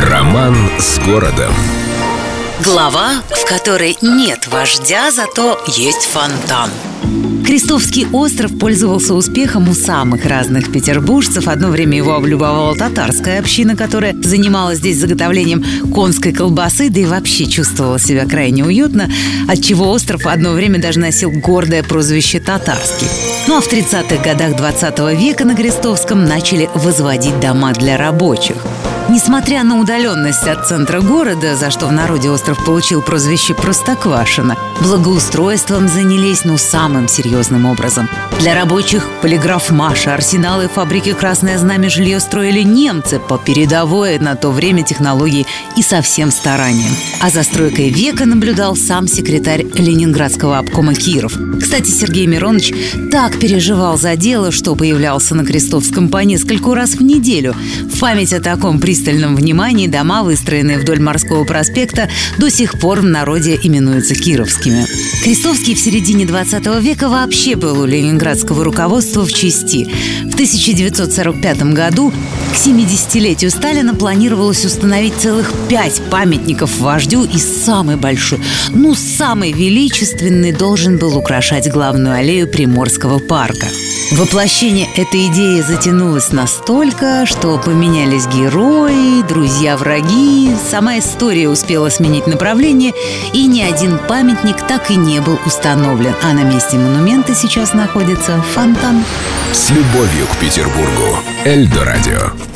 Роман с городом. Глава, в которой нет вождя, зато есть фонтан. Крестовский остров пользовался успехом у самых разных петербуржцев. Одно время его облюбовала татарская община, которая занималась здесь заготовлением конской колбасы, да и вообще чувствовала себя крайне уютно, отчего остров одно время даже носил гордое прозвище «Татарский». Ну а в 30-х годах 20 века на Крестовском начали возводить дома для рабочих. Несмотря на удаленность от центра города, за что в народе остров получил прозвище Простоквашино, благоустройством занялись ну самым серьезным образом. Для рабочих полиграф Маша, арсеналы фабрики «Красное знамя» жилье строили немцы по передовой на то время технологии и со всем старанием. А за стройкой века наблюдал сам секретарь Ленинградского обкома Киров. Кстати, Сергей Миронович так переживал за дело, что появлялся на Крестовском по нескольку раз в неделю. В память о таком приступе пристальном внимании дома, выстроенные вдоль морского проспекта, до сих пор в народе именуются кировскими. Крестовский в середине 20 века вообще был у ленинградского руководства в части. В 1945 году к 70-летию Сталина планировалось установить целых пять памятников вождю и самый большой, ну самый величественный должен был украшать главную аллею Приморского парка. Воплощение этой идеи затянулось настолько, что поменялись герои, друзья-враги, сама история успела сменить направление, и ни один памятник так и не был установлен, а на месте монумента сейчас находится фонтан. С любовью к Петербургу. Эльдо радио.